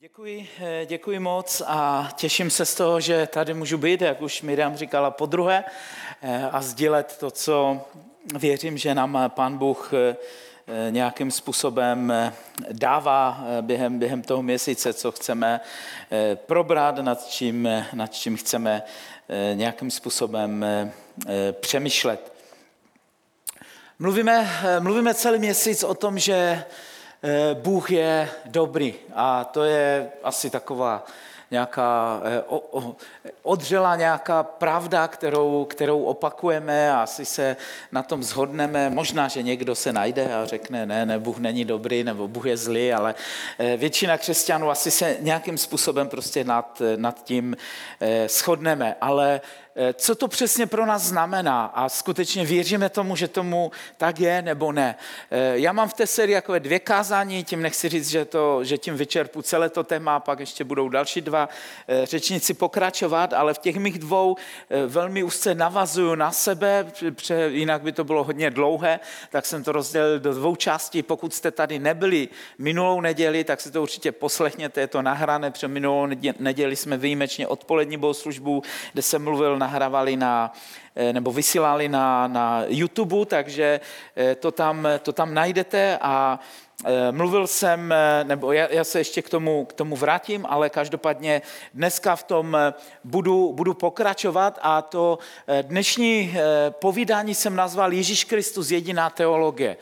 Děkuji, eh, děkuji moc a těším se z toho, že tady můžu být, jak už Miriam říkala po druhé, eh, a sdílet to, co věřím, že nám Pán Bůh eh, nějakým způsobem dává během, během toho měsíce, co chceme probrat, nad čím, nad čím chceme nějakým způsobem přemýšlet. Mluvíme, mluvíme celý měsíc o tom, že Bůh je dobrý a to je asi taková nějaká eh, odřela nějaká pravda, kterou, kterou opakujeme a asi se na tom zhodneme. Možná, že někdo se najde a řekne, ne, ne, Bůh není dobrý, nebo Bůh je zlý, ale eh, většina křesťanů asi se nějakým způsobem prostě nad, nad tím shodneme. Ale Eh, co to přesně pro nás znamená a skutečně věříme tomu, že tomu tak je nebo ne. Eh, já mám v té sérii takové dvě kázání, tím nechci říct, že, to, že tím vyčerpu celé to téma, pak ještě budou další dva eh, řečníci pokračovat, ale v těch mých dvou velmi úzce navazuju na sebe, jinak by to bylo hodně dlouhé, tak jsem to rozdělil do dvou částí. Pokud jste tady nebyli minulou neděli, tak si to určitě poslechněte, je to nahrané, protože minulou neděli jsme výjimečně odpolední bohoslužbu, kde jsem mluvil na nahrávali na, eh, nebo vysílali na, na YouTube, takže eh, to tam, to tam najdete a Mluvil jsem, nebo já, já se ještě k tomu, k tomu vrátím, ale každopádně dneska v tom budu, budu pokračovat a to dnešní povídání jsem nazval Ježíš Kristus jediná teologie.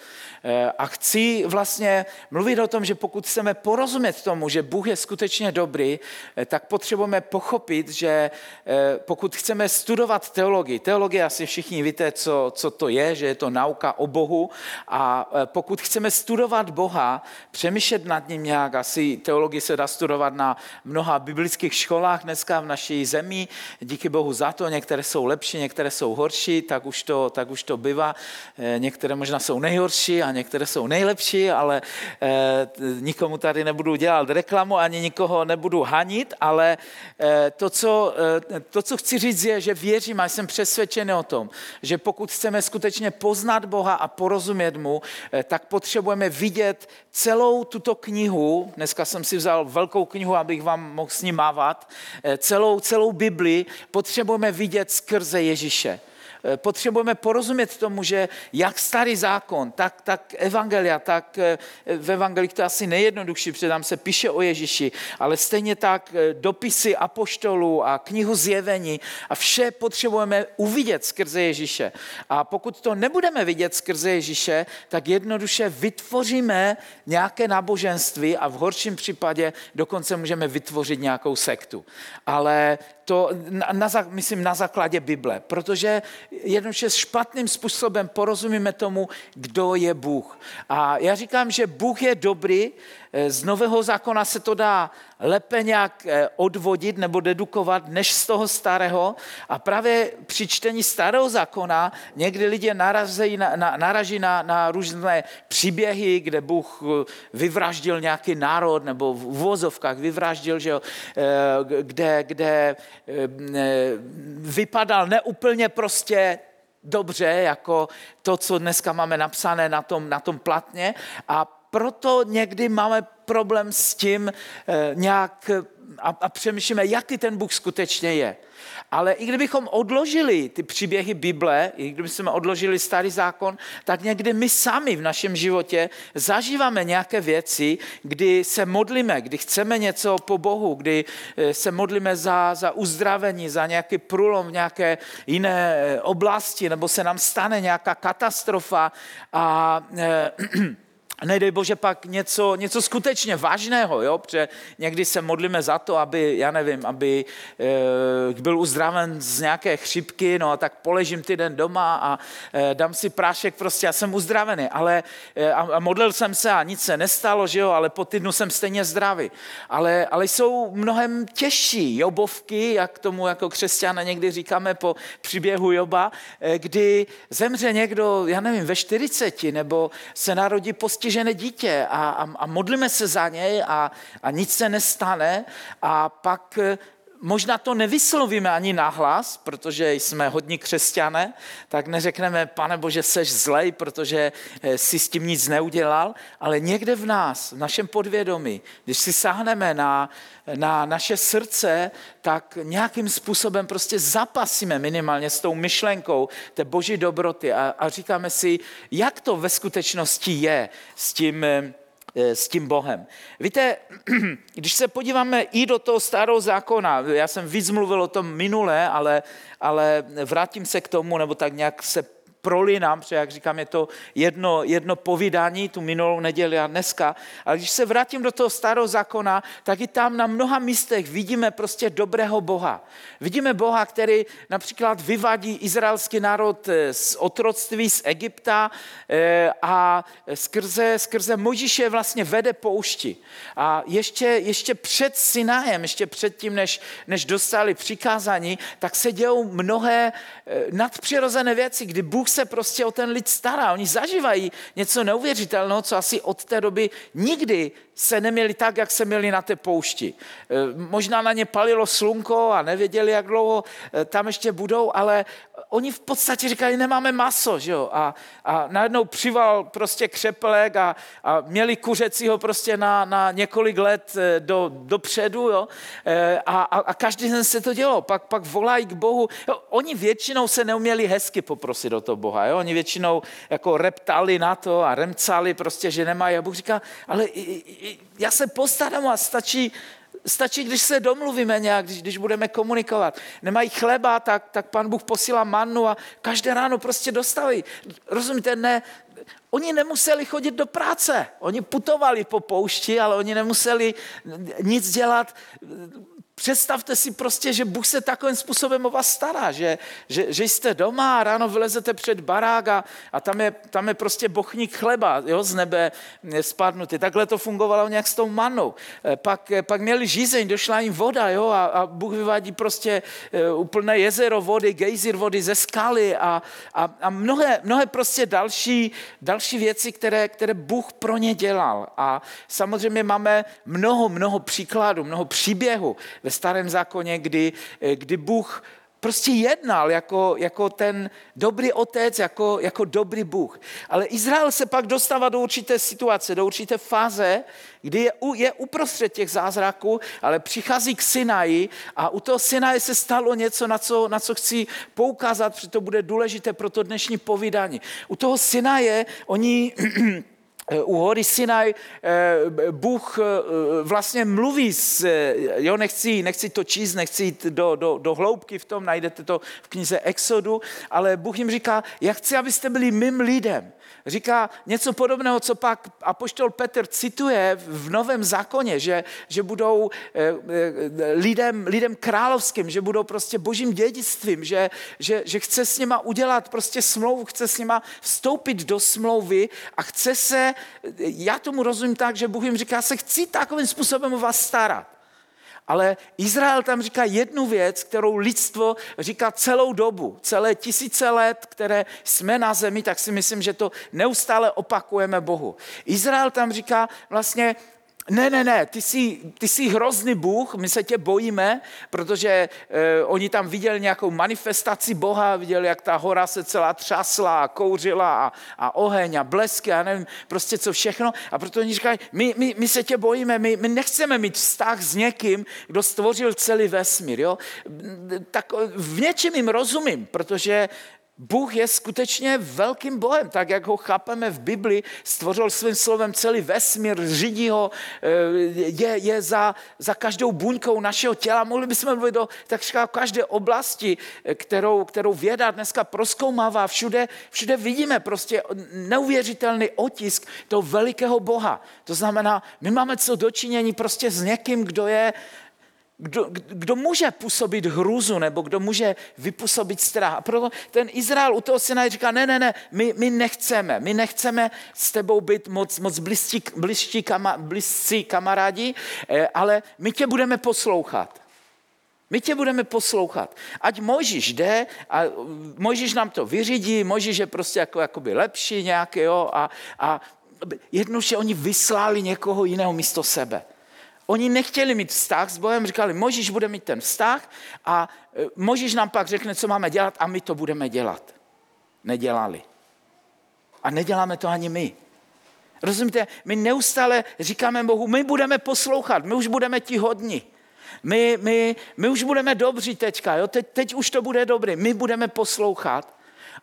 Eh, a chci vlastně mluvit o tom, že pokud chceme porozumět tomu, že Bůh je skutečně dobrý, eh, tak potřebujeme pochopit, že eh, pokud chceme studovat teologii, teologie asi všichni víte, co, co to je, že je to nauka o Bohu a pokud chceme studovat Boha, přemýšlet nad ním nějak, asi teologii se dá studovat na mnoha biblických školách dneska v naší zemi, díky Bohu za to, některé jsou lepší, některé jsou horší, tak už to, tak už to bývá, některé možná jsou nejhorší a některé jsou nejlepší, ale eh, nikomu tady nebudu dělat reklamu, ani nikoho nebudu hanit, ale eh, to co, eh, to, co chci říct, je, že věřím a jsem přesvědčený o tom, že pokud chceme skutečně poznat Boha a porozumět mu, tak potřebujeme vidět celou tuto knihu, dneska jsem si vzal velkou knihu, abych vám mohl s ní mávat, celou, celou Bibli potřebujeme vidět skrze Ježíše. Eh, potřebujeme porozumět tomu, že jak starý zákon, tak, tak evangelia, tak eh, v evangelích to je asi nejjednodušší, protože tam se píše o Ježíši, ale stejně tak eh, dopisy apoštolů a knihu zjevení a vše potřebujeme uvidět skrze Ježíše. A pokud to nebudeme vidět skrze Ježíše, tak jednoduše vytvoříme nějaké náboženství a v horším případě dokonce můžeme vytvořit nějakou sektu. Ale to, na, na, myslím, na základě Bible, protože jednoduše špatným způsobem porozumíme tomu, kdo je Bůh. A já říkám, že Bůh je dobrý, z Nového zákona se to dá lépe nějak eh, odvodit nebo dedukovat než z toho starého. A právě při čtení starého zákona někdy lidé narazí na, na, naraží na, na různé příběhy, kde Bůh eh, vyvraždil nějaký národ nebo v uvozovkách vyvraždil, že jo, kde, kde vypadal neúplně prostě dobře, jako to, co dneska máme napsané na tom, na tom platně. A proto někdy máme problém s tím eh, nějak a, a přemýšlíme, jaký ten Bůh skutečně je. Ale i kdybychom odložili ty příběhy Bible, i kdybychom odložili starý zákon, tak někdy my sami v našem životě zažíváme nějaké věci, kdy se modlíme, kdy chceme něco po Bohu, kdy eh, se modlíme za, za uzdravení, za nějaký průlom v nějaké jiné eh, oblasti, nebo se nám stane nějaká katastrofa a eh, nedej Bože pak něco, něco skutečně vážného, jo? protože někdy se modlíme za to, aby, já nevím, aby e, byl uzdraven z nějaké chřipky, no a tak poležím týden doma a e, dám si prášek, prostě já jsem uzdravený, ale e, a, a modlil jsem se a nic se nestalo, že jo, ale po týdnu jsem stejně zdravý. Ale, ale jsou mnohem těžší jobovky, jak tomu jako křesťané někdy říkáme po příběhu Joba, e, kdy zemře někdo, já nevím, ve 40 nebo se narodí postižený postižené dítě a, a, a modlíme se za něj a, a nic se nestane. A pak možná to nevyslovíme ani nahlas, protože jsme hodní křesťané, tak neřekneme, pane Bože, seš zlej, protože eh, si s tím nic neudělal, ale někde v nás, v našem podvědomí, když si sáhneme na, na naše srdce, tak nějakým způsobem prostě zapasíme minimálně s tou myšlenkou té boží dobroty. A, a říkáme si, jak to ve skutečnosti je s tím, eh, s tím Bohem. Víte, když se podíváme i do toho starého zákona, já jsem víc mluvil o tom minule, ale, ale vrátím se k tomu, nebo tak nějak se prolinám, protože jak říkám, je to jedno, jedno povídání, tu minulou neděli a dneska. Ale když se vrátím do toho starého zákona, tak i tam na mnoha místech vidíme prostě dobrého Boha. Vidíme Boha, který například vyvadí izraelský národ eh, z otroctví z Egypta eh, a skrze, skrze Mojžíše vlastně vede poušti. A ještě, ještě před Sinajem, ještě před tím, než, než dostali přikázání, tak se dějou mnohé eh, nadpřirozené věci, kdy Bůh se prostě o ten lid stará. Oni zažívají něco neuvěřitelného, co asi od té doby nikdy se neměli tak, jak se měli na té poušti. E, možná na ně palilo slunko a nevěděli, jak dlouho e, tam ještě budou, ale oni v podstatě říkali, nemáme maso, že jo? A, a najednou přival prostě křepelek a, a měli kuřecího prostě na, na několik let e, do, dopředu, jo? A, a, a každý den se to dělo. Pak, pak volají k Bohu. Jo, oni většinou se neuměli hezky poprosit do toho Boha, jo? Oni většinou jako reptali na to a remcali prostě, že nemají. A Bůh říká, ale já se postarám a stačí, stačí, když se domluvíme nějak, když, když budeme komunikovat. Nemají chleba, tak, tak pan Bůh posílá mannu a každé ráno prostě dostaví. Rozumíte, ne, oni nemuseli chodit do práce. Oni putovali po poušti, ale oni nemuseli nic dělat Představte si prostě, že Bůh se takovým způsobem o vás stará, že, že, že jste doma a ráno vylezete před barák a, a tam, je, tam je prostě bochník chleba jo, z nebe spadnutý. Takhle to fungovalo nějak s tou manou. Eh, pak, eh, pak měli žízeň, došla jim voda jo, a, a Bůh vyvádí prostě uh, úplné jezero vody, gejzír vody ze skaly a, a, a mnohé, mnohé prostě další, další věci, které, které Bůh pro ně dělal. A samozřejmě máme mnoho, mnoho příkladů, mnoho příběhů ve starém zákoně, kdy, eh, kdy Bůh prostě jednal jako, jako ten dobrý otec, jako, jako dobrý Bůh. Ale Izrael se pak dostává do určité situace, do určité fáze, kdy je, je uprostřed těch zázraků, ale přichází k Sinaji a u toho Sinaje se stalo něco, na co, na co chci poukázat, protože to bude důležité pro to dnešní povídání. U toho Sinaje oni u hory Sinaj eh, Bůh eh, vlastně mluví s, jo, nechci, nechci to číst, nechci jít do, do, do hloubky v tom, najdete to v knize Exodu, ale Bůh jim říká, já chci, abyste byli mým lidem říká něco podobného, co pak apoštol Petr cituje v Novém zákoně, že, že budou eh, eh, lidem, lidem královským, že budou prostě božím dědictvím, že, že, že chce s nima udělat prostě smlouvu, chce s nima vstoupit do smlouvy a chce se, já tomu rozumím tak, že Bůh jim říká, se chci takovým způsobem o vás starat. Ale Izrael tam říká jednu věc, kterou lidstvo říká celou dobu, celé tisíce let, které jsme na zemi, tak si myslím, že to neustále opakujeme Bohu. Izrael tam říká vlastně, ne, ne, ne, ty jsi, ty jsi hrozný Bůh, my se tě bojíme, protože eh, oni tam viděli nějakou manifestaci Boha, viděli, jak ta hora se celá třasla a kouřila a, a oheň a blesky a nevím, prostě co všechno. A proto oni říkají, my, my, my se tě bojíme, my, my nechceme mít vztah s někým, kdo stvořil celý vesmír. Jo? Tak v něčem jim rozumím, protože Bůh je skutečně velkým Bohem, tak jak ho chápeme v Bibli, stvořil svým slovem celý vesmír, řídí ho, eh, je, je za, za každou buňkou našeho těla. Mohli bychom mluvit do takřka každé oblasti, eh, kterou, kterou věda dneska proskoumává. Všude, všude vidíme prostě neuvěřitelný otisk toho velikého Boha. To znamená, my máme co dočinění prostě s někým, kdo je kdo, kdo může působit hrůzu nebo kdo může vypůsobit strach. A proto ten Izrael u toho syna říká, ne, ne, ne, my, my nechceme, my nechceme s tebou být moc, moc blízcí, blízcí, kama, blízcí kamarádi, eh, ale my tě budeme poslouchat. My tě budeme poslouchat. Ať Mojžíš jde a Mojžíš nám to vyřídí, Mojžíš je prostě jako, jakoby lepší nějaký, jo, a, a jednoduše oni vyslali někoho jiného místo sebe. Oni nechtěli mít vztah s Bohem, říkali, Možíš bude mít ten vztah a e, Možíš nám pak řekne, co máme dělat a my to budeme dělat. Nedělali. A neděláme to ani my. Rozumíte? My neustále říkáme Bohu, my budeme poslouchat, my už budeme ti hodní. My, my, my už budeme dobří teďka, jo? Teď, teď už to bude dobrý, my budeme poslouchat,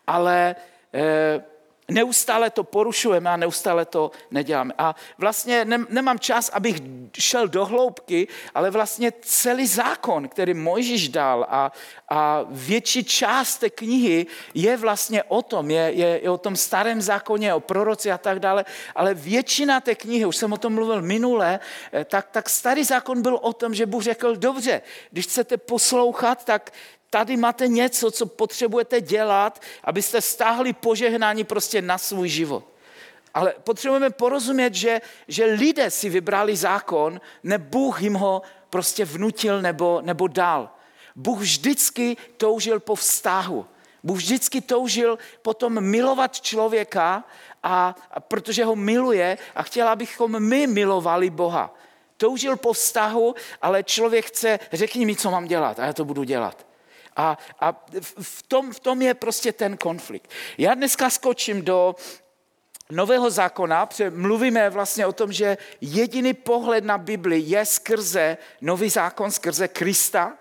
ale eh, Neustále to porušujeme a neustále to neděláme. A vlastně nemám čas, abych šel do hloubky, ale vlastně celý zákon, který Mojžíš dal a, a větší část té knihy je vlastně o tom, je, je, je o tom starém zákoně, o proroci a tak dále, ale většina té knihy, už jsem o tom mluvil minule, eh, tak, tak starý zákon byl o tom, že Bůh řekl, dobře, když chcete poslouchat, tak, tady máte něco, co potřebujete dělat, abyste stáhli požehnání prostě na svůj život. Ale potřebujeme porozumět, že, že lidé si vybrali zákon, ne Bůh jim ho prostě vnutil nebo, nebo dal. Bůh vždycky toužil po vztahu. Bůh vždycky toužil potom milovat člověka, a, a protože ho miluje a chtěl, abychom my milovali Boha. Toužil po vztahu, ale člověk chce, řekni mi, co mám dělat a já to budu dělat. A, a v, tom, v tom je prostě ten konflikt. Já dneska skočím do Nového zákona, protože mluvíme vlastně o tom, že jediný pohled na Bibli je skrze Nový zákon, skrze Krista.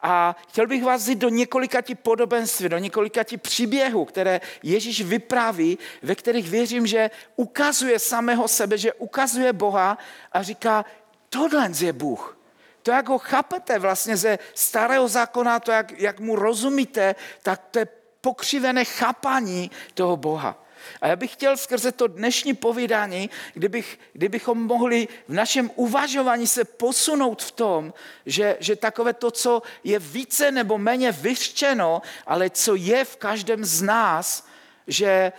A chtěl bych vás vzít do několika ti podobenství, do několika ti příběhů, které Ježíš vypráví, ve kterých věřím, že ukazuje samého sebe, že ukazuje Boha a říká, tohle je Bůh to, jak ho chápete vlastně ze starého zákona, to, jak, jak mu rozumíte, tak to je pokřivené chápání toho Boha. A já bych chtěl skrze to dnešní povídání, kdybych, kdybychom mohli v našem uvažování se posunout v tom, že, že takové to, co je více nebo méně vyřčeno, ale co je v každém z nás, že,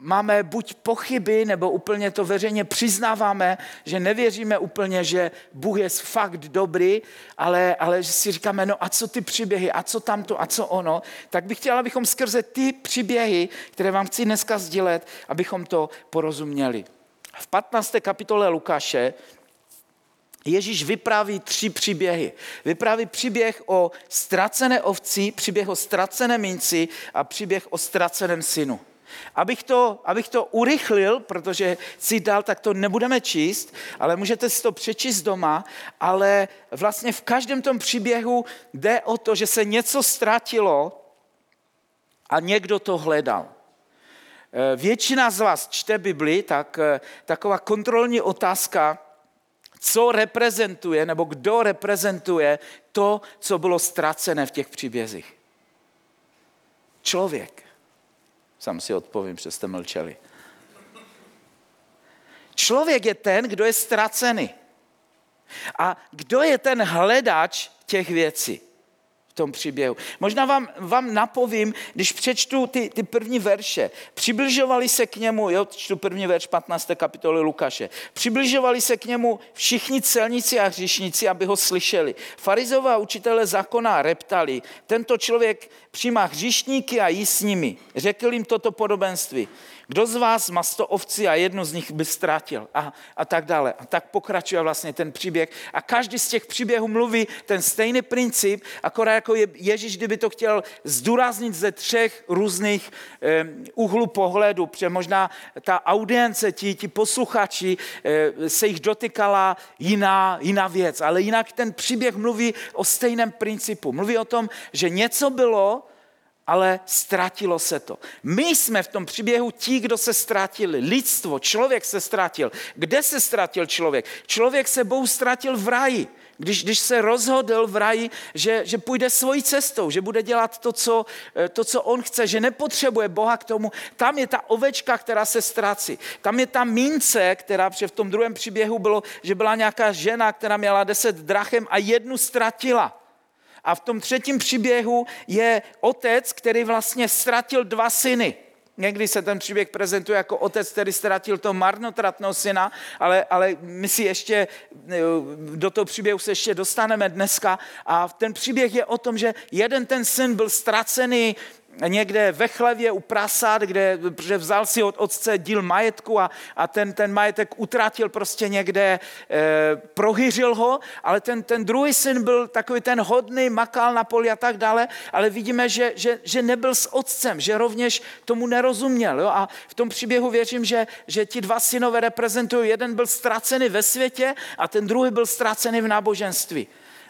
máme buď pochyby, nebo úplně to veřejně přiznáváme, že nevěříme úplně, že Bůh je fakt dobrý, ale, ale že si říkáme, no a co ty příběhy, a co tamto, a co ono, tak bych chtěla, abychom skrze ty příběhy, které vám chci dneska sdílet, abychom to porozuměli. V 15. kapitole Lukáše Ježíš vypráví tři příběhy. Vypráví příběh o ztracené ovci, příběh o ztracené minci a příběh o ztraceném synu. Abych to, abych to urychlil, protože si dal, tak to nebudeme číst, ale můžete si to přečíst doma, ale vlastně v každém tom příběhu jde o to, že se něco ztratilo a někdo to hledal. Eh, většina z vás čte Bibli, tak eh, taková kontrolní otázka, co reprezentuje nebo kdo reprezentuje to, co bylo ztracené v těch příbězích. Člověk. Sam si odpovím, že jste mlčeli. Člověk je ten, kdo je ztracený. A kdo je ten hledač těch věcí? Tom příběhu. Možná vám, vám napovím, když přečtu ty, ty první verše. Přibližovali se k němu, jo, čtu první verš 15. kapitoly Lukáše. Přibližovali se k němu všichni celníci a hříšníci, aby ho slyšeli. Farizové a učitelé zákona reptali, tento člověk přijímá hříšníky a jí s nimi. Řekl jim toto podobenství. Kdo z vás má sto ovcí a jednu z nich by ztratil? A, a tak dále. A tak pokračuje vlastně ten příběh. A každý z těch příběhů mluví ten stejný princip, akorát jako je Ježíš, kdyby to chtěl zdůraznit ze třech různých eh, úhlů pohledu, protože možná ta audience, ti, ti posluchači, eh, se jich dotykala jiná, jiná věc. Ale jinak ten příběh mluví o stejném principu. Mluví o tom, že něco bylo, ale ztratilo se to. My jsme v tom příběhu ti, kdo se ztratili. Lidstvo, člověk se ztratil. Kde se ztratil člověk? Člověk se Bohu ztratil v ráji. Když, když se rozhodl v ráji, že, že půjde svojí cestou, že bude dělat to co, eh, to, co on chce, že nepotřebuje Boha k tomu, tam je ta ovečka, která se ztrácí. Tam je ta mince, která v tom druhém příběhu bylo, že byla nějaká žena, která měla deset drachem a jednu ztratila. A v tom třetím příběhu je otec, který vlastně ztratil dva syny. Někdy se ten příběh prezentuje jako otec, který ztratil to marnotratného syna, ale, ale my si ještě do toho příběhu se ještě dostaneme dneska. A ten příběh je o tom, že jeden ten syn byl ztracený někde ve chlevě u prasát, kde, protože vzal si od otce díl majetku a, a ten, ten majetek utratil prostě někde, e, prohyřil ho, ale ten, ten druhý syn byl takový ten hodný, makal na poli a tak dále, ale vidíme, že, že, že nebyl s otcem, že rovněž tomu nerozuměl. Jo? A v tom příběhu věřím, že, že ti dva synové reprezentují, jeden byl ztracený ve světě a ten druhý byl ztracený v náboženství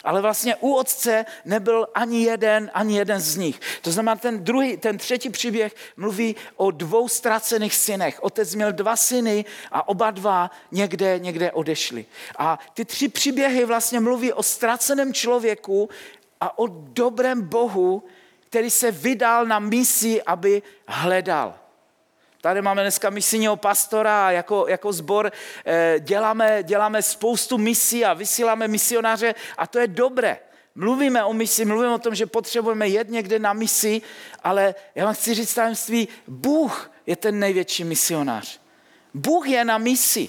ale vlastně u otce nebyl ani jeden, ani jeden z nich. To znamená, ten druhý, ten třetí příběh mluví o dvou ztracených synech. Otec měl dva syny a oba dva někde, někde odešli. A ty tři příběhy vlastně mluví o ztraceném člověku a o dobrém Bohu, který se vydal na misi, aby hledal. Tady máme dneska misijního pastora jako, jako zbor eh, děláme, děláme spoustu misí a vysíláme misionáře a to je dobré. Mluvíme o misi, mluvíme o tom, že potřebujeme jet někde na misi, ale já vám chci říct tajemství, Bůh je ten největší misionář. Bůh je na misi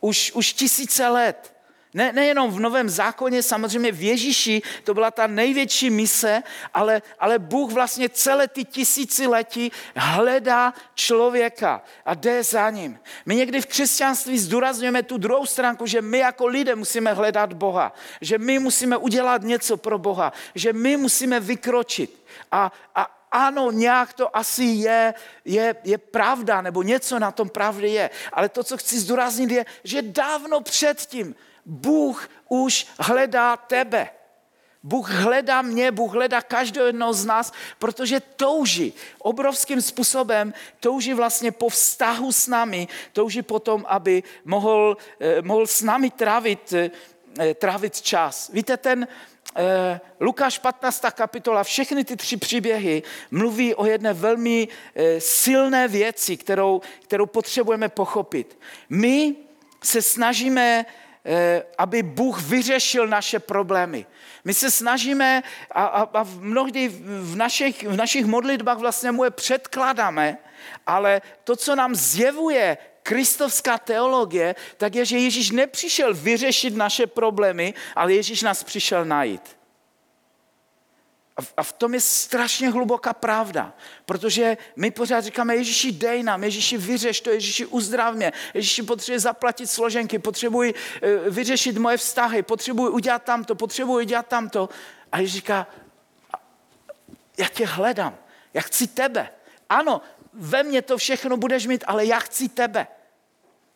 už, už tisíce let. Ne, nejenom v Novém zákoně, samozřejmě v Ježíši to byla ta největší mise, ale, ale Bůh vlastně celé ty tisíciletí hledá člověka a jde za ním. My někdy v křesťanství zdůrazňujeme tu druhou stránku, že my jako lidé musíme hledat Boha, že my musíme udělat něco pro Boha, že my musíme vykročit. A, a ano, nějak to asi je, je, je pravda, nebo něco na tom pravdy je. Ale to, co chci zdůraznit, je, že dávno předtím Bůh už hledá tebe. Bůh hledá mě, Bůh hledá každého jednoho z nás, protože touží obrovským způsobem, touží vlastně po vztahu s námi, touží potom, aby mohl, eh, mohl s námi trávit, eh, trávit čas. Víte, ten eh, Lukáš 15. kapitola, všechny ty tři příběhy mluví o jedné velmi silné věci, kterou, kterou potřebujeme pochopit. My se snažíme aby Bůh vyřešil naše problémy. My se snažíme a, a, a mnohdy v našich, v našich modlitbách vlastně mu je předkládáme, ale to, co nám zjevuje kristovská teologie, tak je, že Ježíš nepřišel vyřešit naše problémy, ale Ježíš nás přišel najít. A v tom je strašně hluboká pravda, protože my pořád říkáme, Ježíši dej nám, Ježíši vyřeš to, Ježíši uzdrav mě, Ježíši potřebuje zaplatit složenky, potřebuji eh, vyřešit moje vztahy, potřebuji udělat tamto, potřebuji udělat tamto. A Ježíš říká, já tě hledám, já chci tebe. Ano, ve mně to všechno budeš mít, ale já chci tebe.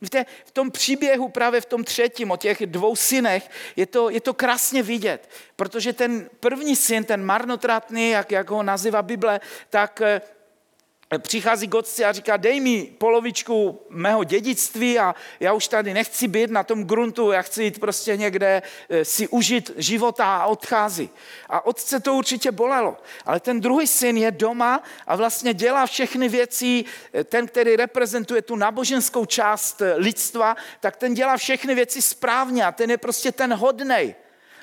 Víte, v tom příběhu, právě v tom třetím, o těch dvou synech, je to, je to krásně vidět, protože ten první syn, ten marnotratný, jak, jak ho nazývá Bible, tak eh, přichází k otci a říká, dej mi polovičku mého dědictví a já už tady nechci být na tom gruntu, já chci jít prostě někde eh, si užít života a odchází. A otce to určitě bolelo. Ale ten druhý syn je doma a vlastně dělá všechny věci, eh, ten, který reprezentuje tu náboženskou část eh, lidstva, tak ten dělá všechny věci správně a ten je prostě ten hodnej.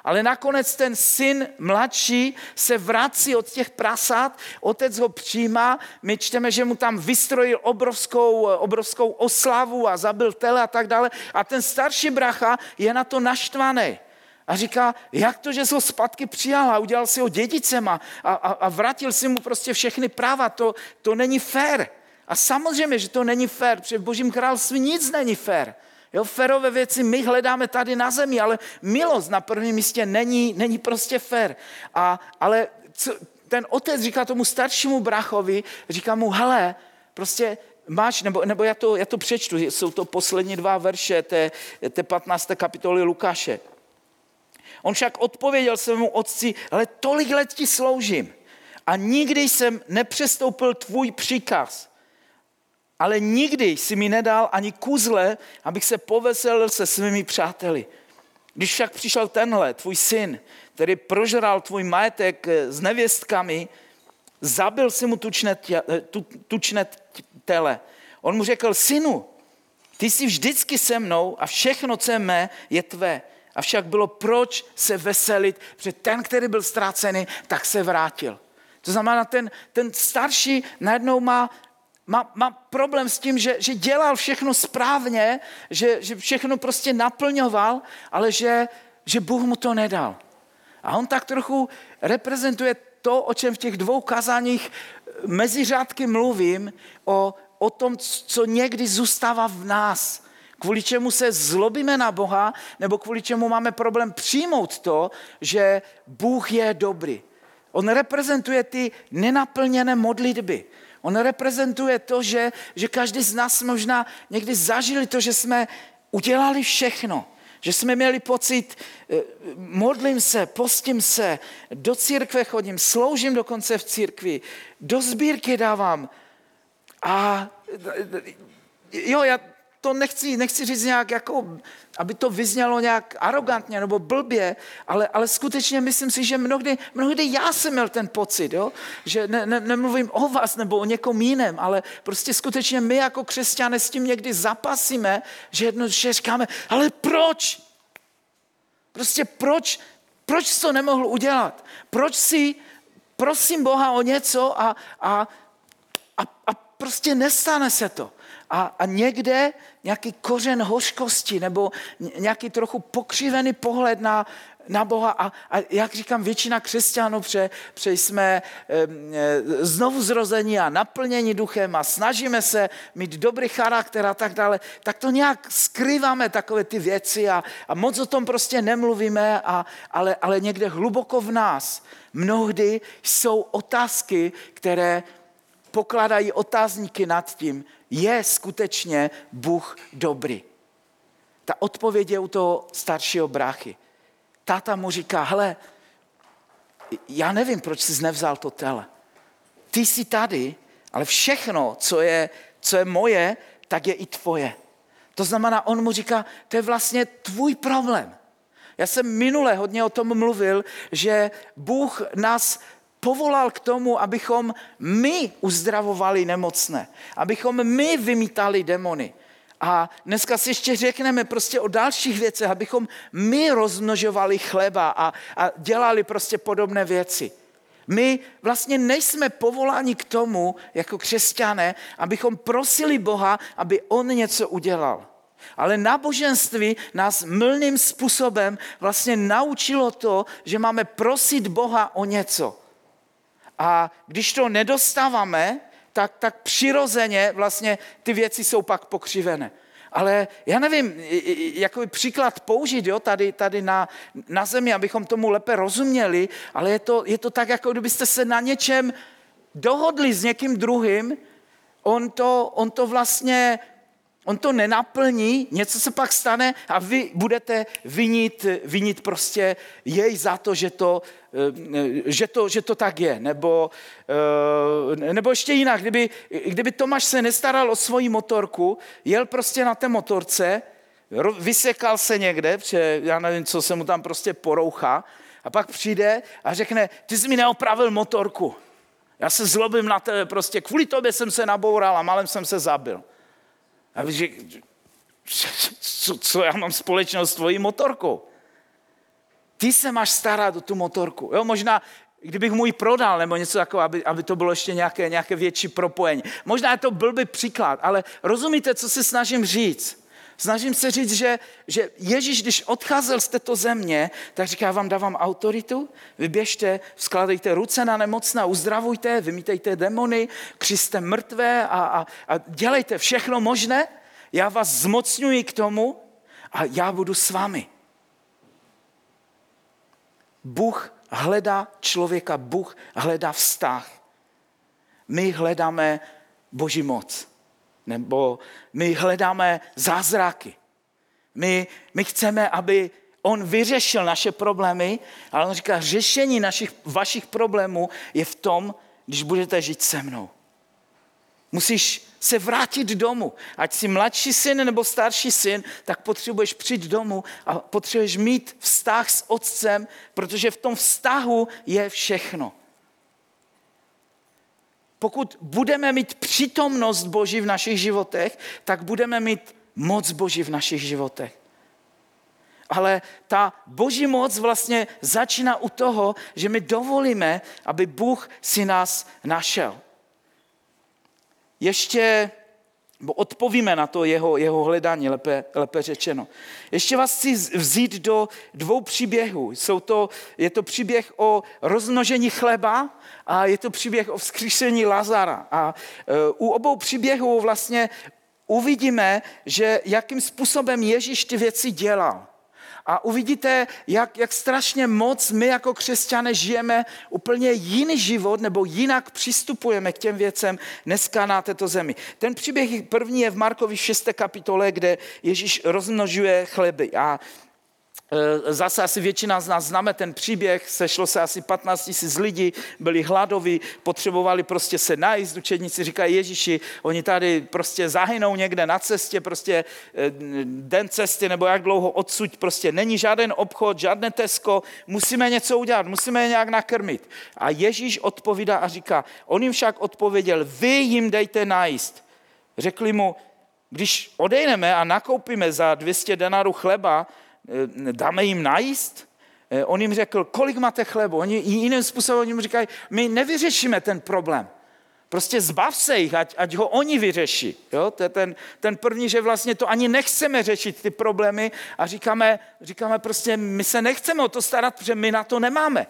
Ale nakonec ten syn mladší se vrací od těch prasát, otec ho přijímá, my čteme, že mu tam vystrojil obrovskou, obrovskou oslavu a zabil tele a tak dále. A ten starší bracha je na to naštvaný. A říká, jak to, že jsi ho zpátky přijal a udělal si ho dědicem a, a, a vrátil si mu prostě všechny práva. To, to není fér. A samozřejmě, že to není fér, protože v božím království nic není fér. Jo, ferové věci my hledáme tady na zemi, ale milost na prvním místě není, není prostě fér. A, ale co, ten otec říká tomu staršímu brachovi, říká mu, hele, prostě máš, nebo, nebo já, to, já to přečtu, jsou to poslední dva verše té, té 15. kapitoly Lukáše. On však odpověděl svému otci, ale tolik let ti sloužím a nikdy jsem nepřestoupil tvůj příkaz ale nikdy si mi nedal ani kuzle, abych se poveselil se svými přáteli. Když však přišel tenhle, tvůj syn, který prožral tvůj majetek eh, s nevěstkami, zabil si mu tučné, tě, eh, tu, tučné tele. On mu řekl, synu, ty jsi vždycky se mnou a všechno, co je mé, je tvé. Avšak bylo proč se veselit, protože ten, který byl ztracený, tak se vrátil. To znamená, ten, ten starší najednou má má, má problém s tím, že, že dělal všechno správně, že, že všechno prostě naplňoval, ale že, že Bůh mu to nedal. A on tak trochu reprezentuje to, o čem v těch dvou kazáních mezi řádky mluvím o, o tom, co někdy zůstává v nás. Kvůli čemu se zlobíme na Boha, nebo kvůli čemu máme problém přijmout to, že Bůh je dobrý. On reprezentuje ty nenaplněné modlitby. On reprezentuje to, že, že každý z nás možná někdy zažili to, že jsme udělali všechno. Že jsme měli pocit, eh, modlím se, postím se, do církve chodím, sloužím dokonce v církvi, do sbírky dávám. A jo, já to nechci, nechci říct nějak, jako, aby to vyznělo nějak arrogantně nebo blbě, ale, ale skutečně myslím si, že mnohdy, mnohdy já jsem měl ten pocit, jo? že ne, ne, nemluvím o vás nebo o někom jiném, ale prostě skutečně my jako křesťané s tím někdy zapasíme, že jednoduše říkáme, ale proč? Prostě proč, proč to nemohl udělat? Proč si prosím Boha o něco a, a, a, a prostě nestane se to? A, a někde nějaký kořen hořkosti nebo nějaký trochu pokřivený pohled na, na Boha. A, a jak říkám, většina křesťanů, pře, pře jsme e, znovu zrození a naplnění duchem a snažíme se mít dobrý charakter a tak dále, tak to nějak skrýváme takové ty věci a, a moc o tom prostě nemluvíme, a, ale, ale někde hluboko v nás mnohdy jsou otázky, které pokládají otázníky nad tím, je skutečně Bůh dobrý. Ta odpověď je u toho staršího bráchy. Táta mu říká, hele, já nevím, proč jsi nevzal to tele. Ty jsi tady, ale všechno, co je, co je moje, tak je i tvoje. To znamená, on mu říká, to je vlastně tvůj problém. Já jsem minule hodně o tom mluvil, že Bůh nás povolal k tomu, abychom my uzdravovali nemocné, abychom my vymítali demony. A dneska si ještě řekneme prostě o dalších věcech, abychom my rozmnožovali chleba a, a dělali prostě podobné věci. My vlastně nejsme povoláni k tomu, jako křesťané, abychom prosili Boha, aby On něco udělal. Ale náboženství nás mylným způsobem vlastně naučilo to, že máme prosit Boha o něco. A když to nedostáváme, tak, tak přirozeně vlastně ty věci jsou pak pokřivené. Ale já nevím, jaký příklad použít jo, tady, tady na, na zemi, abychom tomu lépe rozuměli, ale je to, je to tak, jako kdybyste se na něčem dohodli s někým druhým, on to, on to vlastně On to nenaplní, něco se pak stane a vy budete vinit, vinit prostě jej za to, že to, eh, že to, že to tak je. Nebo, eh, nebo ještě jinak, kdyby, kdyby Tomáš se nestaral o svoji motorku, jel prostě na té motorce, vysekal se někde, protože já nevím, co se mu tam prostě porouchá, a pak přijde a řekne, ty jsi mi neopravil motorku. Já se zlobím na tebe, prostě kvůli tobě jsem se naboural a malem jsem se zabil. A že, co, co já mám společnost s tvojí motorkou? Ty se máš starat o tu motorku. Jo, možná, kdybych mu ji prodal nebo něco takového, aby, aby to bylo ještě nějaké, nějaké větší propojení. Možná je to blbý příklad, ale rozumíte, co se snažím říct? Snažím se říct, že, že Ježíš, když odcházel z této země, tak říká, já vám dávám autoritu, vyběžte, skladejte ruce na nemocná, uzdravujte, vymítejte demony, křiste mrtvé a, a, a dělejte všechno možné. Já vás zmocňuji k tomu a já budu s vámi. Bůh hledá člověka, Bůh hledá vztah. My hledáme Boží moc nebo my hledáme zázraky. My, my chceme, aby on vyřešil naše problémy, ale on říká, řešení našich, vašich problémů je v tom, když budete žít se mnou. Musíš se vrátit domů. Ať jsi mladší syn nebo starší syn, tak potřebuješ přijít domů a potřebuješ mít vztah s otcem, protože v tom vztahu je všechno. Pokud budeme mít přítomnost Boží v našich životech, tak budeme mít moc Boží v našich životech. Ale ta boží moc vlastně začíná u toho, že my dovolíme, aby Bůh si nás našel. Ještě Bo odpovíme na to jeho, jeho hledání, lépe, lépe řečeno. Ještě vás chci vzít do dvou příběhů. Jsou to, je to příběh o rozmnožení chleba a je to příběh o vzkříšení Lazara. A uh, u obou příběhů vlastně uvidíme, že jakým způsobem Ježíš ty věci dělal. A uvidíte, jak, jak strašně moc my jako křesťané žijeme úplně jiný život nebo jinak přistupujeme k těm věcem dneska na této zemi. Ten příběh první je v Markovi 6. kapitole, kde Ježíš rozmnožuje chleby. A zase asi většina z nás známe ten příběh, sešlo se asi 15 tisíc lidí, byli hladoví, potřebovali prostě se najíst, učedníci říkají Ježíši, oni tady prostě zahynou někde na cestě, prostě eh, den cesty nebo jak dlouho odsud, prostě není žádný obchod, žádné Tesco, musíme něco udělat, musíme je nějak nakrmit. A Ježíš odpovídá a říká, on jim však odpověděl, vy jim dejte najíst. Řekli mu, když odejdeme a nakoupíme za 200 denarů chleba, Eh, dáme jim najíst? Eh, on jim řekl, kolik máte chlebu? Oni jiným způsobem jim říkají, my nevyřešíme ten problém. Prostě zbav se jich, ať, ať ho oni vyřeší. Jo? To je ten, ten první, že vlastně to ani nechceme řešit, ty problémy a říkáme, říkáme prostě, my se nechceme o to starat, protože my na to nemáme.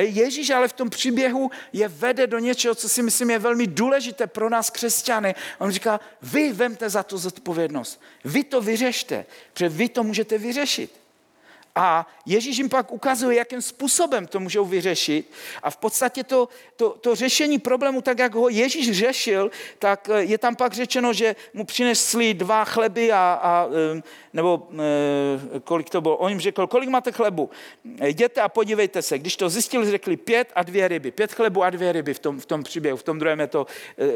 Ježíš ale v tom příběhu je vede do něčeho, co si myslím je velmi důležité pro nás křesťany. On říká, vy vemte za to zodpovědnost. Vy to vyřešte, protože vy to můžete vyřešit. A Ježíš jim pak ukazuje, jakým způsobem to můžou vyřešit. A v podstatě to, to, to řešení problému, tak jak ho Ježíš řešil, tak eh, je tam pak řečeno, že mu přinesli dva chleby a, a eh, nebo eh, kolik to bylo. On jim řekl, kolik máte chlebu? Jděte a podívejte se. Když to zjistili, řekli pět a dvě ryby. Pět chlebu a dvě ryby v tom, v tom příběhu. V tom druhém je to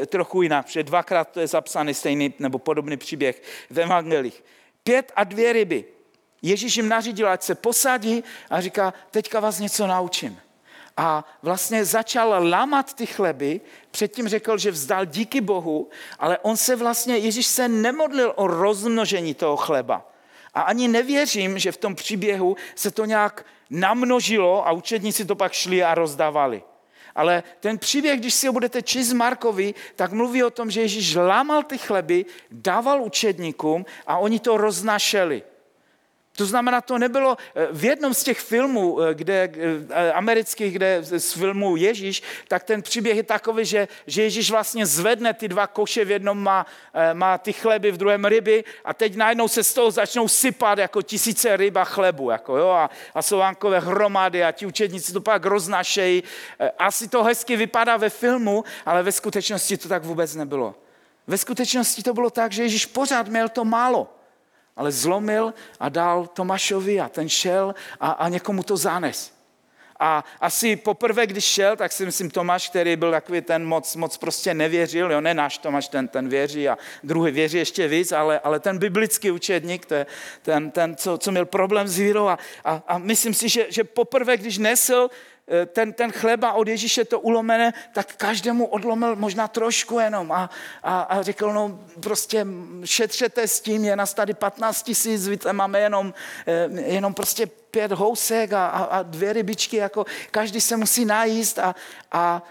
trochu jinak, protože dvakrát to je zapsaný stejný nebo podobný příběh v evangelích. Pět a dvě ryby. Ježíš jim nařídil, ať se posadí a říká, teďka vás něco naučím. A vlastně začal lámat ty chleby, předtím řekl, že vzdal díky Bohu, ale on se vlastně, Ježíš se nemodlil o rozmnožení toho chleba. A ani nevěřím, že v tom příběhu se to nějak namnožilo a učedníci to pak šli a rozdávali. Ale ten příběh, když si ho budete číst Markovi, tak mluví o tom, že Ježíš lámal ty chleby, dával učedníkům a oni to roznašeli. To znamená, to nebylo eh, v jednom z těch filmů, eh, kde, eh, amerických, kde z filmu Ježíš, tak ten příběh je takový, že, že Ježíš vlastně zvedne ty dva koše, v jednom má, má ty chleby, v druhém ryby a teď najednou se z toho začnou sypat jako tisíce ryb a chlebu. Jako, jo, a, a jsou ankové hromady a ti učedníci to pak roznašejí. Asi to hezky vypadá ve filmu, ale ve skutečnosti to tak vůbec nebylo. Ve skutečnosti to bylo tak, že Ježíš pořád měl to málo ale zlomil a dal Tomášovi a ten šel a, a někomu to zánes. A asi poprvé, když šel, tak si myslím Tomáš, který byl takový ten moc, moc prostě nevěřil, jo, ne náš Tomáš, ten, ten věří a druhý věří ještě víc, ale, ale ten biblický učedník, to je ten, ten co, co měl problém s vírou a, a, a myslím si, že, že poprvé, když nesl ten, ten chleba od Ježíše to ulomené, tak každému odlomil možná trošku jenom a, a, a řekl, no prostě šetřete s tím, je nás tady 15 tisíc, víte, máme jenom, eh, jenom prostě pět housek a, a, a dvě rybičky, jako každý se musí najíst a, a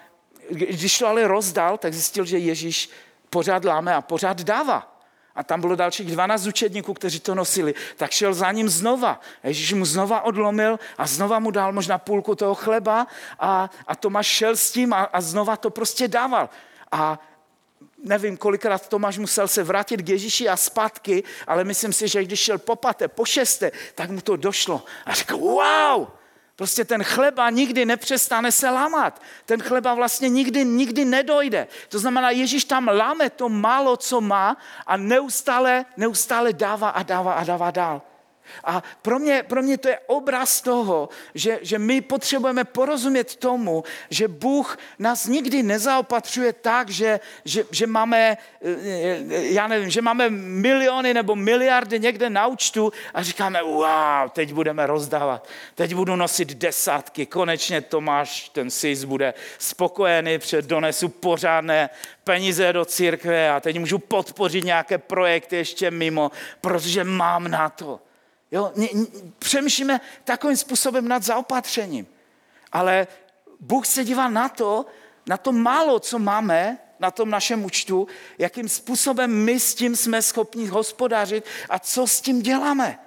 když to ale rozdal, tak zjistil, že Ježíš pořád láme a pořád dává a tam bylo dalších 12 učedníků, kteří to nosili, tak šel za ním znova. Ježíš mu znova odlomil a znova mu dal možná půlku toho chleba a, a Tomáš šel s tím a, a znova to prostě dával. A nevím, kolikrát Tomáš musel se vrátit k Ježíši a zpátky, ale myslím si, že když šel po paté, po šesté, tak mu to došlo. A řekl, wow, Prostě ten chleba nikdy nepřestane se lámat. Ten chleba vlastně nikdy, nikdy nedojde. To znamená, Ježíš tam láme to málo, co má a neustále, neustále dává a dává a dává dál. A pro mě, pro mě to je obraz toho, že, že my potřebujeme porozumět tomu, že Bůh nás nikdy nezaopatřuje tak, že, že, že máme, eh, já nevím, že máme miliony nebo miliardy někde na účtu a říkáme, wow, teď budeme rozdávat, teď budu nosit desátky, konečně Tomáš, ten sis, bude spokojený, před donesu pořádné peníze do církve a teď můžu podpořit nějaké projekty ještě mimo, protože mám na to. Jo? Přemýšlíme takovým způsobem nad zaopatřením. Ale Bůh se dívá na to, na to málo, co máme na tom našem účtu, jakým způsobem my s tím jsme schopni hospodařit a co s tím děláme.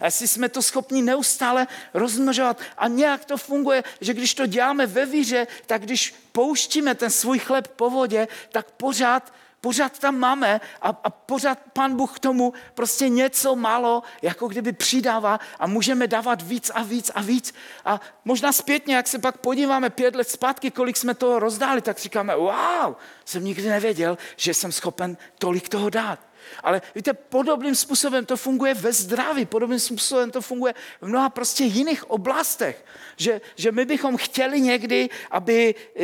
A jestli jsme to schopni neustále rozmnožovat. A nějak to funguje, že když to děláme ve víře, tak když pouštíme ten svůj chleb po vodě, tak pořád pořád tam máme a, a pořád pan Bůh k tomu prostě něco málo, jako kdyby přidává a můžeme dávat víc a víc a víc. A možná zpětně, jak se pak podíváme pět let zpátky, kolik jsme toho rozdali, tak říkáme, wow, jsem nikdy nevěděl, že jsem schopen tolik toho dát. Ale víte, podobným způsobem to funguje ve zdraví, podobným způsobem to funguje v mnoha prostě jiných oblastech. Že, že my bychom chtěli někdy, aby, eh,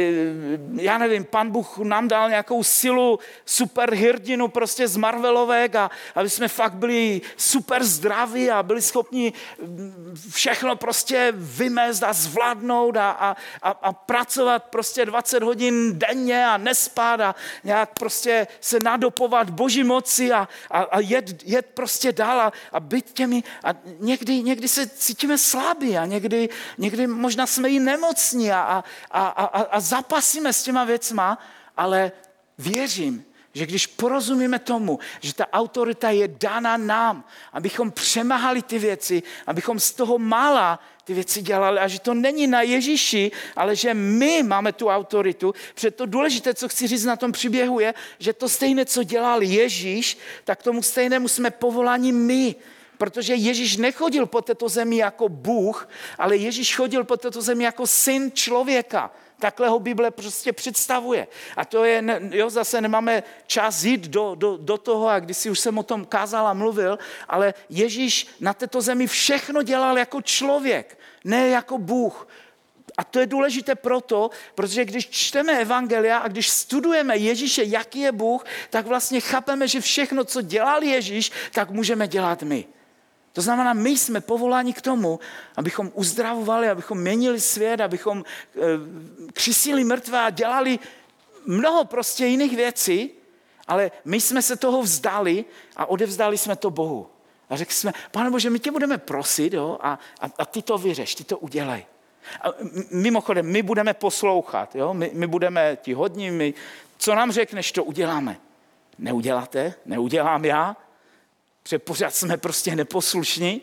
já nevím, pan Bůh nám dal nějakou silu super hrdinu prostě z Marvelovek a aby jsme fakt byli super zdraví a byli schopni mm, všechno prostě vymést a zvládnout a, a, a, a pracovat prostě 20 hodin denně a nespát a nějak prostě se nadopovat boží moci a, a, a jet, jet prostě dál a, a být těmi. A někdy, někdy se cítíme slabí a někdy, někdy možná jsme i nemocní a, a, a, a, a zapasíme s těma věcma, ale věřím, že když porozumíme tomu, že ta autorita je dána nám, abychom přemáhali ty věci, abychom z toho mála ty věci dělali a že to není na Ježíši, ale že my máme tu autoritu. Protože to důležité, co chci říct na tom příběhu je, že to stejné, co dělal Ježíš, tak tomu stejnému jsme povoláni my. Protože Ježíš nechodil po této zemi jako Bůh, ale Ježíš chodil po této zemi jako syn člověka. Takhle ho Bible prostě představuje. A to je, jo, zase nemáme čas jít do, do, do toho, a když si už jsem o tom kázal a mluvil, ale Ježíš na této zemi všechno dělal jako člověk, ne jako Bůh. A to je důležité proto, protože když čteme Evangelia a když studujeme Ježíše, jaký je Bůh, tak vlastně chápeme, že všechno, co dělal Ježíš, tak můžeme dělat my. To znamená, my jsme povoláni k tomu, abychom uzdravovali, abychom měnili svět, abychom eh, křisili mrtvé a dělali mnoho prostě jiných věcí, ale my jsme se toho vzdali a odevzdali jsme to Bohu. A řekli jsme, pane Bože, my tě budeme prosit jo, a, a, a ty to vyřeš, ty to udělej. A mimochodem, my budeme poslouchat, jo? My, my budeme ti hodní, my, co nám řekneš, to uděláme. Neuděláte, neudělám já, Protože pořád jsme prostě neposlušní,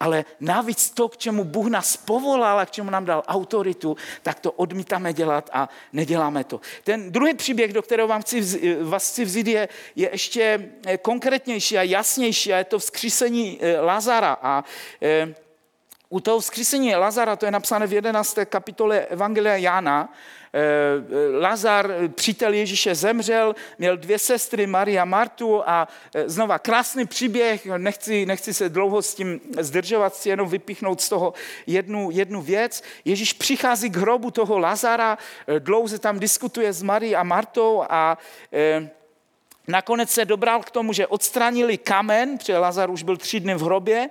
ale navíc to, k čemu Bůh nás povolal a k čemu nám dal autoritu, tak to odmítáme dělat a neděláme to. Ten druhý příběh, do kterého vám chci vás chci vzít, je, je ještě eh, konkrétnější a jasnější a je to vzkřísení eh, Lazara. A e, u toho vzkřísení Lazara, to je napsané v 11. kapitole Evangelia Jana, Eh, Lazar, přítel Ježíše, zemřel, měl dvě sestry, Maria a Martu a eh, znova krásný příběh, nechci, nechci se dlouho s tím zdržovat, chci jenom vypíchnout z toho jednu, jednu věc. Ježíš přichází k hrobu toho Lazara, eh, dlouze tam diskutuje s Marií a Martou a Nakonec se dobral k tomu, že odstranili kamen, protože Lazar už byl tři dny v hrobě.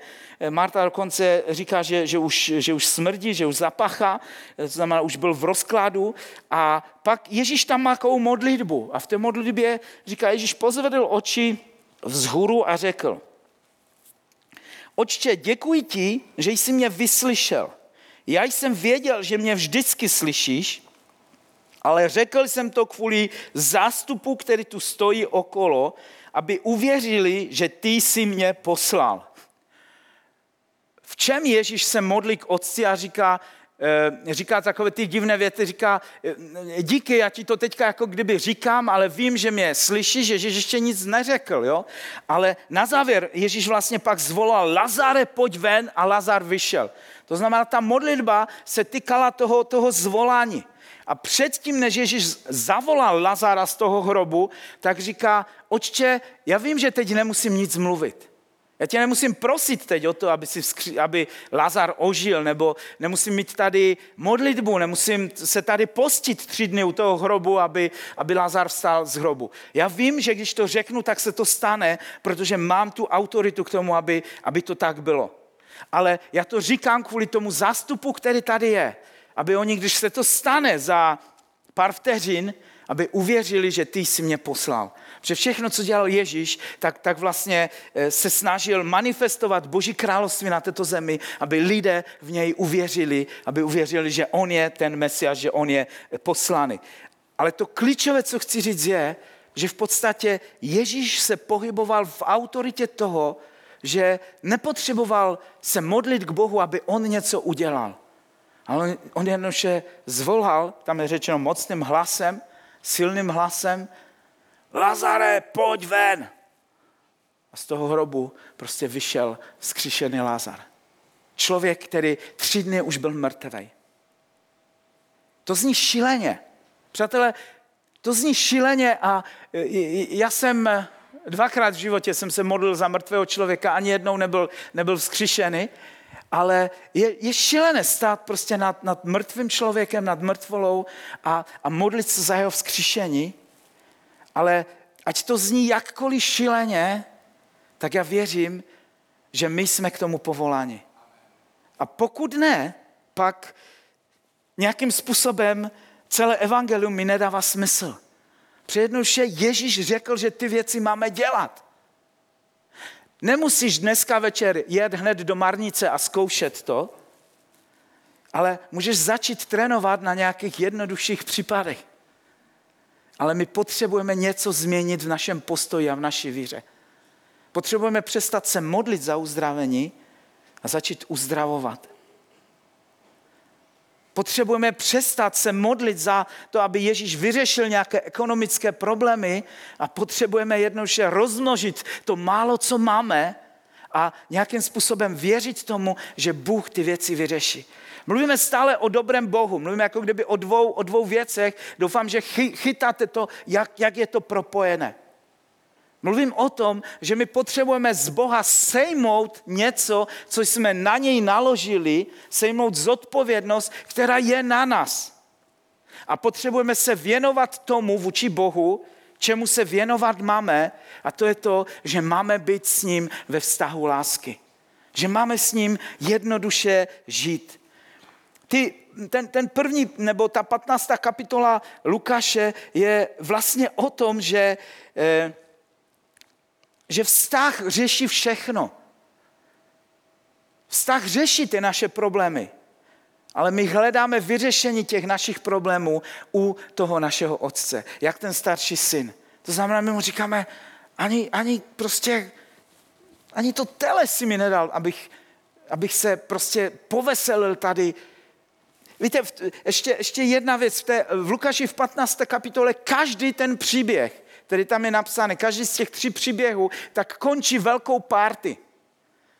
Marta dokonce říká, že, že, už, že už smrdí, že už zapacha, to znamená, už byl v rozkladu. A pak Ježíš tam má takovou modlitbu. A v té modlitbě říká, Ježíš pozvedl oči vzhůru a řekl, Očče, děkuji ti, že jsi mě vyslyšel. Já jsem věděl, že mě vždycky slyšíš, ale řekl jsem to kvůli zástupu, který tu stojí okolo, aby uvěřili, že ty jsi mě poslal. V čem Ježíš se modlí k otci a říká, eh, říká takové ty divné věty, říká, eh, díky, já ti to teďka jako kdyby říkám, ale vím, že mě slyšíš, že Ježíš ještě nic neřekl, jo? Ale na závěr Ježíš vlastně pak zvolal, Lazare, pojď ven a Lazar vyšel. To znamená, ta modlitba se týkala toho, toho zvolání. A předtím, než Ježíš zavolal Lazara z toho hrobu, tak říká, očče, já vím, že teď nemusím nic mluvit. Já tě nemusím prosit teď o to, aby, si vzkři, aby Lazar ožil, nebo nemusím mít tady modlitbu, nemusím se tady postit tři dny u toho hrobu, aby, aby Lazar vstal z hrobu. Já vím, že když to řeknu, tak se to stane, protože mám tu autoritu k tomu, aby, aby to tak bylo. Ale já to říkám kvůli tomu zástupu, který tady je aby oni, když se to stane za pár vteřin, aby uvěřili, že ty jsi mě poslal. Že všechno, co dělal Ježíš, tak, tak vlastně eh, se snažil manifestovat Boží království na této zemi, aby lidé v něj uvěřili, aby uvěřili, že on je ten Mesiáš, že on je poslaný. Ale to klíčové, co chci říct, je, že v podstatě Ježíš se pohyboval v autoritě toho, že nepotřeboval se modlit k Bohu, aby on něco udělal. Ale on, on jednoduše zvolal, tam je řečeno mocným hlasem, silným hlasem, Lazare, pojď ven! A z toho hrobu prostě vyšel vzkříšený Lazar. Člověk, který tři dny už byl mrtvý. To zní šíleně. Přátelé, to zní šíleně a já jsem dvakrát v životě jsem se modlil za mrtvého člověka, ani jednou nebyl, nebyl vzkříšený, ale je, je šílené stát prostě nad, nad mrtvým člověkem, nad mrtvolou a, a modlit se za jeho vzkříšení, ale ať to zní jakkoliv šíleně, tak já věřím, že my jsme k tomu povoláni. A pokud ne, pak nějakým způsobem celé evangelium mi nedává smysl. Přednoduše Ježíš řekl, že ty věci máme dělat. Nemusíš dneska večer jet hned do marnice a zkoušet to, ale můžeš začít trénovat na nějakých jednodušších případech. Ale my potřebujeme něco změnit v našem postoji a v naší víře. Potřebujeme přestat se modlit za uzdravení a začít uzdravovat. Potřebujeme přestat se modlit za to, aby Ježíš vyřešil nějaké ekonomické problémy a potřebujeme jednoduše rozmnožit to málo, co máme a nějakým způsobem věřit tomu, že Bůh ty věci vyřeší. Mluvíme stále o dobrém Bohu, mluvíme jako kdyby o dvou, o dvou věcech. Doufám, že chytáte to, jak, jak je to propojené. Mluvím o tom, že my potřebujeme z Boha sejmout něco, co jsme na něj naložili, sejmout zodpovědnost, která je na nás. A potřebujeme se věnovat tomu vůči Bohu, čemu se věnovat máme, a to je to, že máme být s ním ve vztahu lásky. Že máme s ním jednoduše žít. Ty, ten, ten první, nebo ta 15. kapitola Lukáše je vlastně o tom, že eh, že vztah řeší všechno. Vztah řeší ty naše problémy. Ale my hledáme vyřešení těch našich problémů u toho našeho otce, jak ten starší syn. To znamená, my mu říkáme, ani, ani prostě, ani to tele si mi nedal, abych, abych se prostě poveselil tady. Víte, ještě, ještě jedna věc, v, té, v Lukáši v 15. kapitole každý ten příběh který tam je napsány, každý z těch tří příběhů, tak končí velkou party.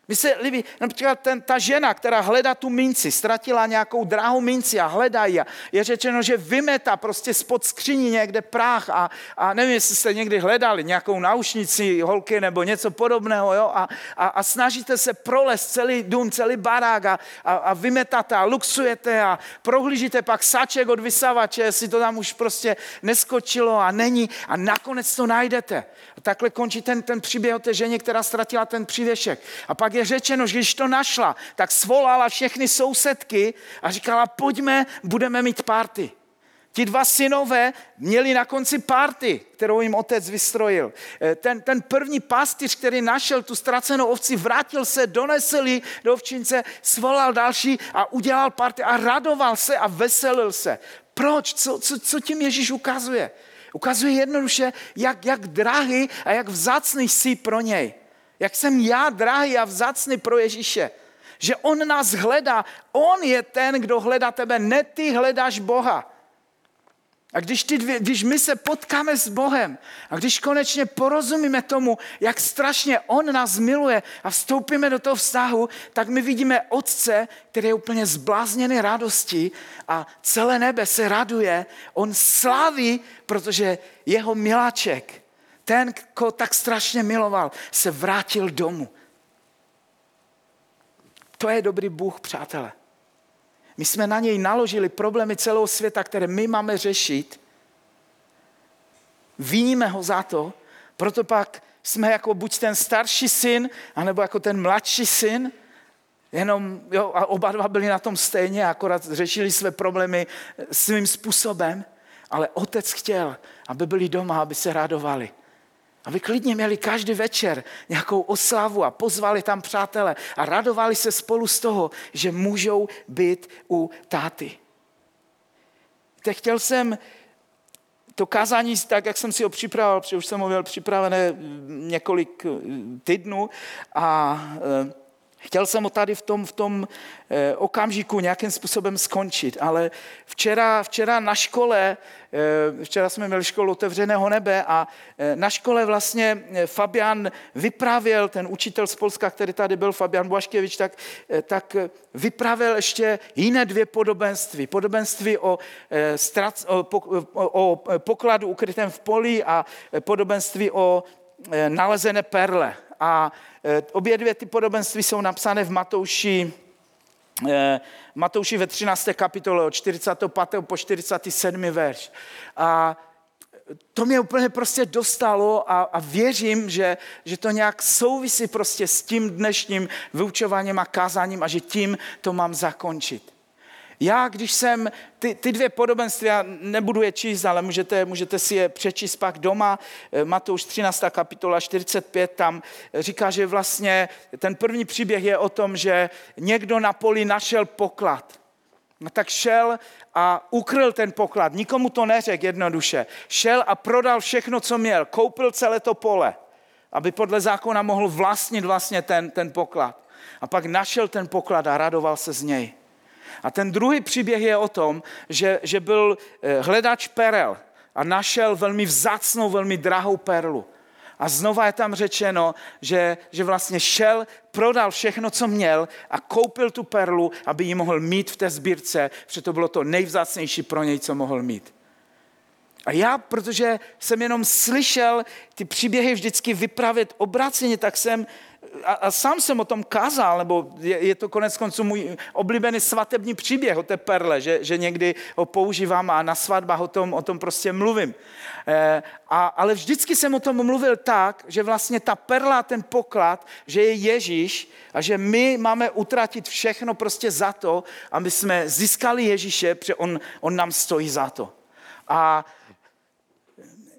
Mně se líbí například ten, ta žena, která hledá tu minci, ztratila nějakou drahou minci a hledá ji. Je řečeno, že vymeta prostě spod skříní někde prach a, a nevím, jestli jste někdy hledali nějakou naušnici holky nebo něco podobného jo? A, a, a snažíte se prolez celý dům, celý barák a, a, a vymetáte a luxujete a prohlížíte pak saček od vysavače, jestli to tam už prostě neskočilo a není a nakonec to najdete. Takhle končí ten, ten příběh o té ženě, která ztratila ten přívěšek. A pak je řečeno, že když to našla, tak svolala všechny sousedky a říkala, pojďme, budeme mít party. Ti dva synové měli na konci party, kterou jim otec vystrojil. Eh, ten, ten první pastýř, který našel tu ztracenou ovci, vrátil se, donesl ji do ovčince, svolal další a udělal party a radoval se a veselil se. Proč? Co, co, co tím Ježíš ukazuje? Ukazuje jednoduše, jak, jak drahý a jak vzácný jsi pro něj. Jak jsem já drahý a vzácný pro Ježíše. Že on nás hledá. On je ten, kdo hledá tebe, ne ty hledáš Boha. A když, ty dvě, když my se potkáme s Bohem a když konečně porozumíme tomu, jak strašně On nás miluje a vstoupíme do toho vztahu, tak my vidíme Otce, který je úplně zblázněný radostí a celé nebe se raduje. On slaví, protože jeho miláček, ten, koho tak strašně miloval, se vrátil domů. To je dobrý Bůh, přátelé. My jsme na něj naložili problémy celého světa, které my máme řešit. Víníme ho za to, proto pak jsme jako buď ten starší syn, anebo jako ten mladší syn, jenom, jo, a oba dva byli na tom stejně, akorát řešili své problémy svým způsobem, ale otec chtěl, aby byli doma, aby se radovali. Aby klidně měli každý večer nějakou oslavu a pozvali tam přátele a radovali se spolu z toho, že můžou být u táty. Teď chtěl jsem to kázání, tak jak jsem si ho připravil, protože už jsem ho měl připravené několik týdnů a Chtěl jsem ho tady v tom, v tom eh, okamžiku nějakým způsobem skončit, ale včera, včera na škole, eh, včera jsme měli školu otevřeného nebe a eh, na škole vlastně Fabian vyprávěl, ten učitel z Polska, který tady byl, Fabian Blaškevič, tak, tak vyprávěl ještě jiné dvě podobenství. Podobenství o, o pokladu ukrytém v poli a podobenství o nalezené perle. A Eh, obě dvě ty podobenství jsou napsané v Matouši, eh, Matouši ve 13. kapitole od 45. po 47. verš. A to mě úplně prostě dostalo a, a věřím, že, že to nějak souvisí prostě s tím dnešním vyučováním a kázáním a že tím to mám zakončit. Já, když jsem ty, ty dvě podobenství, já nebudu je číst, ale můžete, můžete si je přečíst pak doma. Eh, Matouš 13. kapitola 45, tam říká, že vlastně ten první příběh je o tom, že někdo na poli našel poklad. No tak šel a ukryl ten poklad. Nikomu to neřekl jednoduše. Šel a prodal všechno, co měl. Koupil celé to pole, aby podle zákona mohl vlastnit vlastně ten, ten poklad. A pak našel ten poklad a radoval se z něj. A ten druhý příběh je o tom, že, že byl eh, hledač perel a našel velmi vzácnou, velmi drahou perlu. A znova je tam řečeno, že, že vlastně šel, prodal všechno, co měl a koupil tu perlu, aby ji mohl mít v té sbírce, protože to bylo to nejvzácnější pro něj, co mohl mít. A já, protože jsem jenom slyšel ty příběhy vždycky vypravit obráceně, tak jsem a, a sám jsem o tom kázal, nebo je, je to konec konců můj oblíbený svatební příběh o té perle, že, že někdy ho používám a na svatbách o tom, o tom prostě mluvím. E, a, ale vždycky jsem o tom mluvil tak, že vlastně ta perla, ten poklad, že je Ježíš a že my máme utratit všechno prostě za to, aby jsme získali Ježíše, protože on, on nám stojí za to. A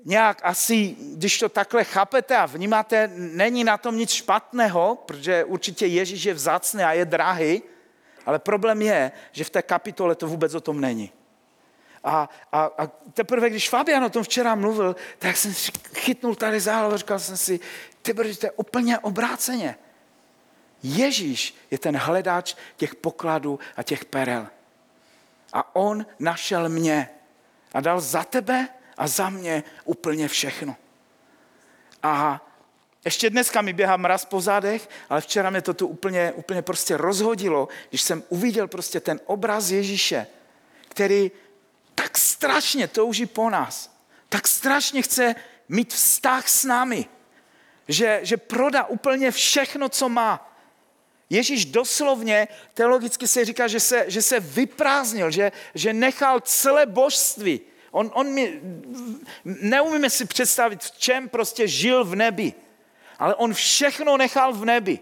nějak asi, když to takhle chápete a vnímáte, není na tom nic špatného, protože určitě Ježíš je vzácný a je drahý, ale problém je, že v té kapitole to vůbec o tom není. A, a, a teprve, když Fabian o tom včera mluvil, tak jsem si chytnul tady za hlavu, říkal jsem si, ty to je úplně obráceně. Ježíš je ten hledáč těch pokladů a těch perel. A on našel mě a dal za tebe a za mě úplně všechno. A ještě dneska mi běhá mraz po zádech, ale včera mě to tu úplně, úplně prostě rozhodilo, když jsem uviděl prostě ten obraz Ježíše, který tak strašně touží po nás, tak strašně chce mít vztah s námi, že, že prodá úplně všechno, co má. Ježíš doslovně, teologicky se říká, že se, že se vyprázdnil, že, že nechal celé božství, On, on mi, neumíme si představit, v čem prostě žil v nebi. Ale on všechno nechal v nebi.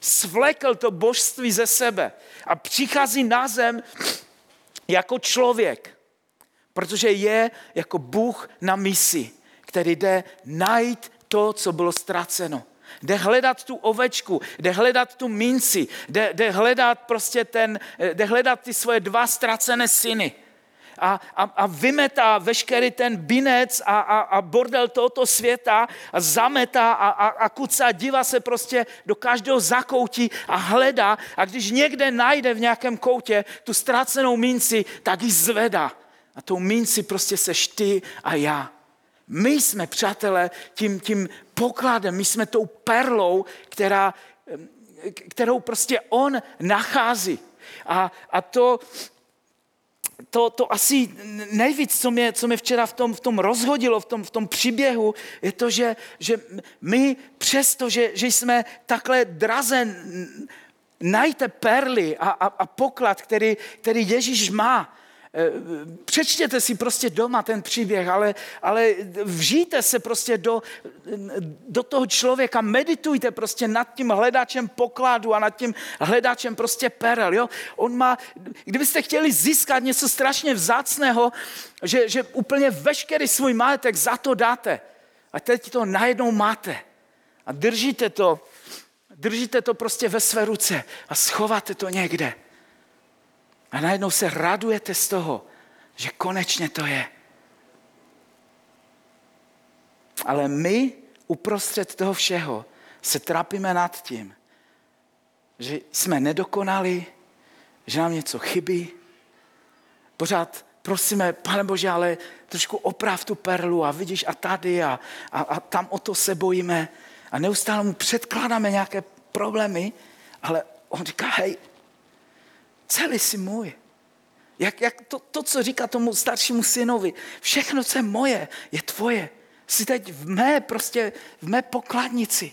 Svlekl to božství ze sebe a přichází na zem jako člověk, protože je jako Bůh na misi, který jde najít to, co bylo ztraceno. Jde hledat tu ovečku, jde hledat tu minci, jde, jde hledat prostě ten, jde hledat ty svoje dva ztracené syny a, a, a vymetá veškerý ten binec a, a, a bordel tohoto světa a zametá a, a, a kucá, dívá se prostě do každého zakoutí a hledá a když někde najde v nějakém koutě tu ztracenou minci, tak ji zvedá. A tou minci prostě seš ty a já. My jsme, přátelé, tím, tím pokladem, my jsme tou perlou, která, kterou prostě on nachází. A, a to, to, to asi nejvíc, co mě, co mě včera v tom, v tom rozhodilo, v tom, v tom příběhu, je to, že, že my přesto, že, že jsme takhle draze najte perly a, a, a poklad, který, který Ježíš má, přečtěte si prostě doma ten příběh, ale, ale vžijte se prostě do, do toho člověka, meditujte prostě nad tím hledáčem pokladu a nad tím hledáčem prostě perel. Jo? On má, kdybyste chtěli získat něco strašně vzácného, že, že úplně veškerý svůj majetek za to dáte a teď to najednou máte a držíte to, držíte to prostě ve své ruce a schováte to někde. A najednou se radujete z toho, že konečně to je. Ale my uprostřed toho všeho se trápíme nad tím, že jsme nedokonali, že nám něco chybí. Pořád prosíme, pane Bože, ale trošku oprav tu perlu a vidíš a tady a, a, a tam o to se bojíme. A neustále mu předkládáme nějaké problémy, ale on říká, hej, celý jsi můj. Jak, jak to, to, co říká tomu staršímu synovi, všechno, co je moje, je tvoje. Jsi teď v mé, prostě v mé pokladnici.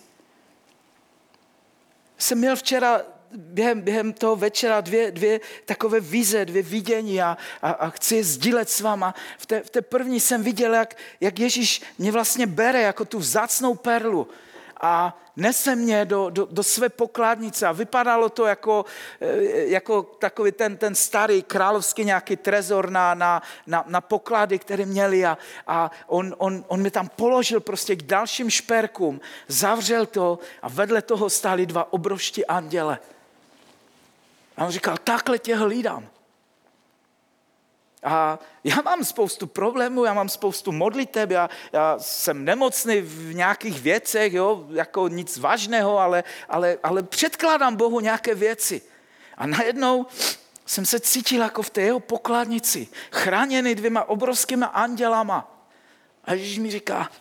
Jsem měl včera během, během toho večera dvě, dvě takové vize, dvě vidění a, a, a chci je sdílet s váma. V té, v té první jsem viděl, jak, jak Ježíš mě vlastně bere jako tu vzácnou perlu a nese mě do, do, do své pokládnice a vypadalo to jako, eh, jako takový ten, ten starý královský nějaký trezor na, na, na, na poklady, které měli a, a on, on, on mi tam položil prostě k dalším šperkům, zavřel to a vedle toho stáli dva obrovští anděle. A on říkal, takhle tě hlídám. A já mám spoustu problémů, já mám spoustu modliteb, já, já jsem nemocný v nějakých věcech, jo, jako nic vážného, ale, ale, ale předkládám Bohu nějaké věci. A najednou jsem se cítil jako v té jeho pokladnici, chráněný dvěma obrovskými andělama. A Ježíš mi říká,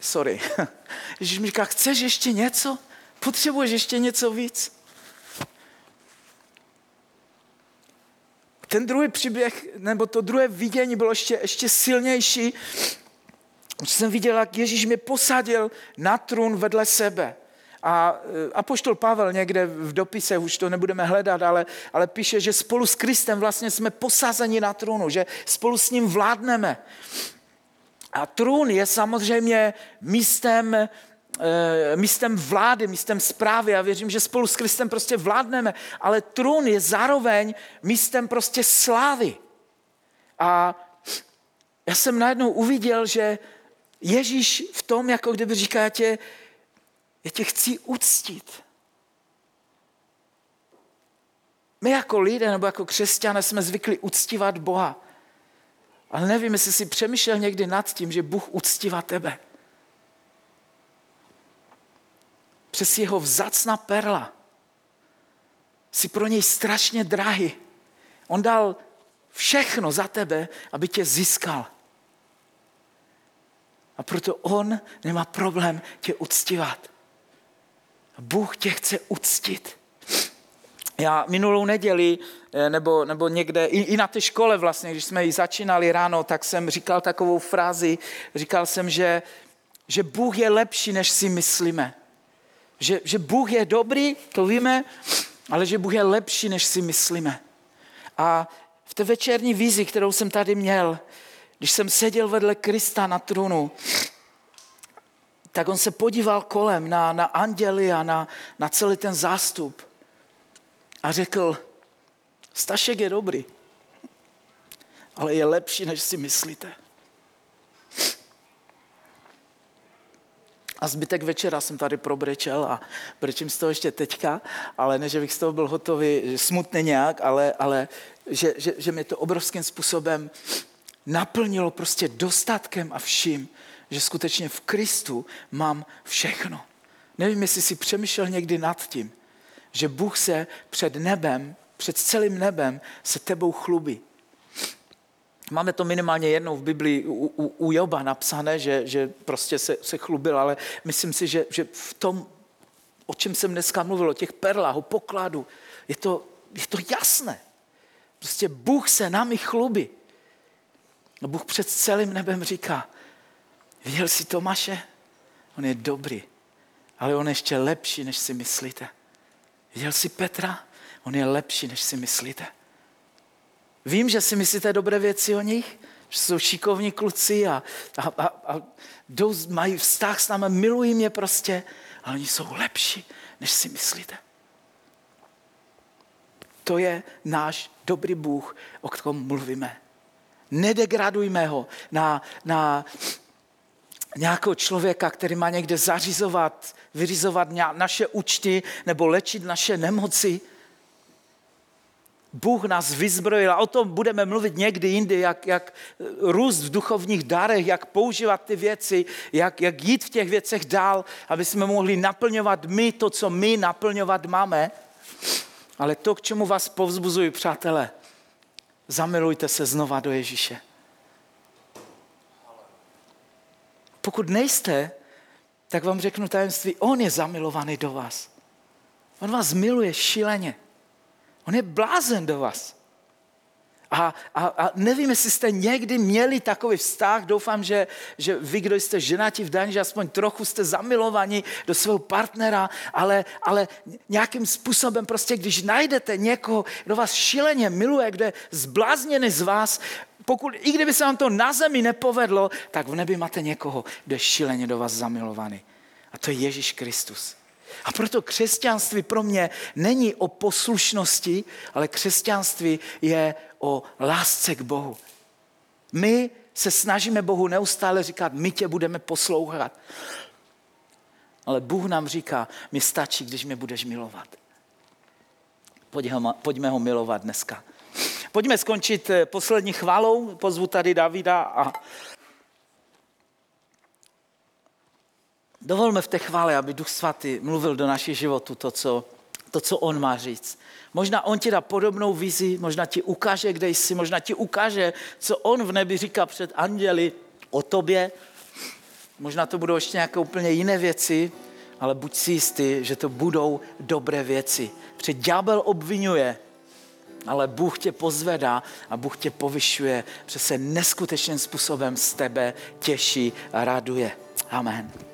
sorry, Ježíš mi říká, chceš ještě něco? Potřebuješ ještě něco víc? Ten druhý příběh, nebo to druhé vidění bylo ještě, ještě silnější. Jsem viděl, jak Ježíš mě posadil na trůn vedle sebe. A e, apoštol Pavel někde v dopise, už to nebudeme hledat, ale, ale píše, že spolu s Kristem vlastně jsme posázeni na trůnu, že spolu s ním vládneme. A trůn je samozřejmě místem místem vlády, místem zprávy. Já věřím, že spolu s Kristem prostě vládneme, ale trůn je zároveň místem prostě slávy. A já jsem najednou uviděl, že Ježíš v tom, jako kdyby říká, já tě, já tě chci uctit. My jako lidé nebo jako křesťané jsme zvykli uctívat Boha. Ale nevím, jestli si přemýšlel někdy nad tím, že Bůh uctívá tebe. Přes jeho vzácná perla. Jsi pro něj strašně drahý. On dal všechno za tebe, aby tě získal. A proto on nemá problém tě uctívat. Bůh tě chce uctit. Já minulou neděli, eh, nebo, nebo někde, i, i na té škole vlastně, když jsme ji začínali ráno, tak jsem říkal takovou frázi, říkal jsem, že, že Bůh je lepší, než si myslíme. Že, že Bůh je dobrý, to víme, ale že Bůh je lepší, než si myslíme. A v té večerní vizi, kterou jsem tady měl, když jsem seděl vedle Krista na trůnu, tak on se podíval kolem na, na anděli a na, na celý ten zástup a řekl, Stašek je dobrý, ale je lepší, než si myslíte. A zbytek večera jsem tady probrečel a brečím z toho ještě teďka, ale ne, že bych z toho byl hotový, smutný nějak, ale, ale že, že, že mě to obrovským způsobem naplnilo prostě dostatkem a vším, že skutečně v Kristu mám všechno. Nevím, jestli si přemýšlel někdy nad tím, že Bůh se před nebem, před celým nebem se tebou chlubí. Máme to minimálně jednou v Biblii u, u, u Joba napsané, že, že prostě se, se chlubil, ale myslím si, že, že v tom, o čem jsem dneska mluvil, o těch perlách, o pokladu, je to, je to jasné. Prostě Bůh se námi chlubí. A Bůh před celým nebem říká, viděl jsi Tomáše? On je dobrý, ale on je ještě lepší, než si myslíte. Viděl jsi Petra? On je lepší, než si myslíte. Vím, že si myslíte dobré věci o nich, že jsou šikovní kluci a, a, a, a jdou, mají vztah s námi, milují mě prostě, ale oni jsou lepší, než si myslíte. To je náš dobrý Bůh, o kterém mluvíme. Nedegradujme ho na, na nějakého člověka, který má někde zařizovat, vyřizovat naše účty nebo léčit naše nemoci Bůh nás vyzbrojil a o tom budeme mluvit někdy jindy, jak, jak růst v duchovních darech, jak používat ty věci, jak, jak jít v těch věcech dál, aby jsme mohli naplňovat my to, co my naplňovat máme. Ale to, k čemu vás povzbuzuji, přátelé, zamilujte se znova do Ježíše. Pokud nejste, tak vám řeknu tajemství, on je zamilovaný do vás. On vás miluje šíleně. On je blázen do vás. A, a, a nevím, jestli jste někdy měli takový vztah, doufám, že, že vy, kdo jste ženati v daní, že aspoň trochu jste zamilovaní do svého partnera, ale, ale nějakým způsobem prostě, když najdete někoho, kdo vás šileně miluje, kdo je zblázněný z vás, pokud, i kdyby se vám to na zemi nepovedlo, tak v nebi máte někoho, kdo je šileně do vás zamilovaný. A to je Ježíš Kristus. A proto křesťanství pro mě není o poslušnosti, ale křesťanství je o lásce k Bohu. My se snažíme Bohu neustále říkat, my tě budeme poslouchat. Ale Bůh nám říká, mi stačí, když mě budeš milovat. Pojďme ho milovat dneska. Pojďme skončit eh, poslední chválou. Pozvu tady Davida a dovolme v té chvále, aby Duch Svatý mluvil do našich životů to, co, to, co on má říct. Možná on ti dá podobnou vizi, možná ti ukáže, kde jsi, možná ti ukáže, co on v nebi říká před anděli o tobě. Možná to budou ještě nějaké úplně jiné věci, ale buď si jistý, že to budou dobré věci. Před ďábel obvinuje, ale Bůh tě pozvedá a Bůh tě povyšuje, že se neskutečným způsobem z tebe těší a raduje. Amen.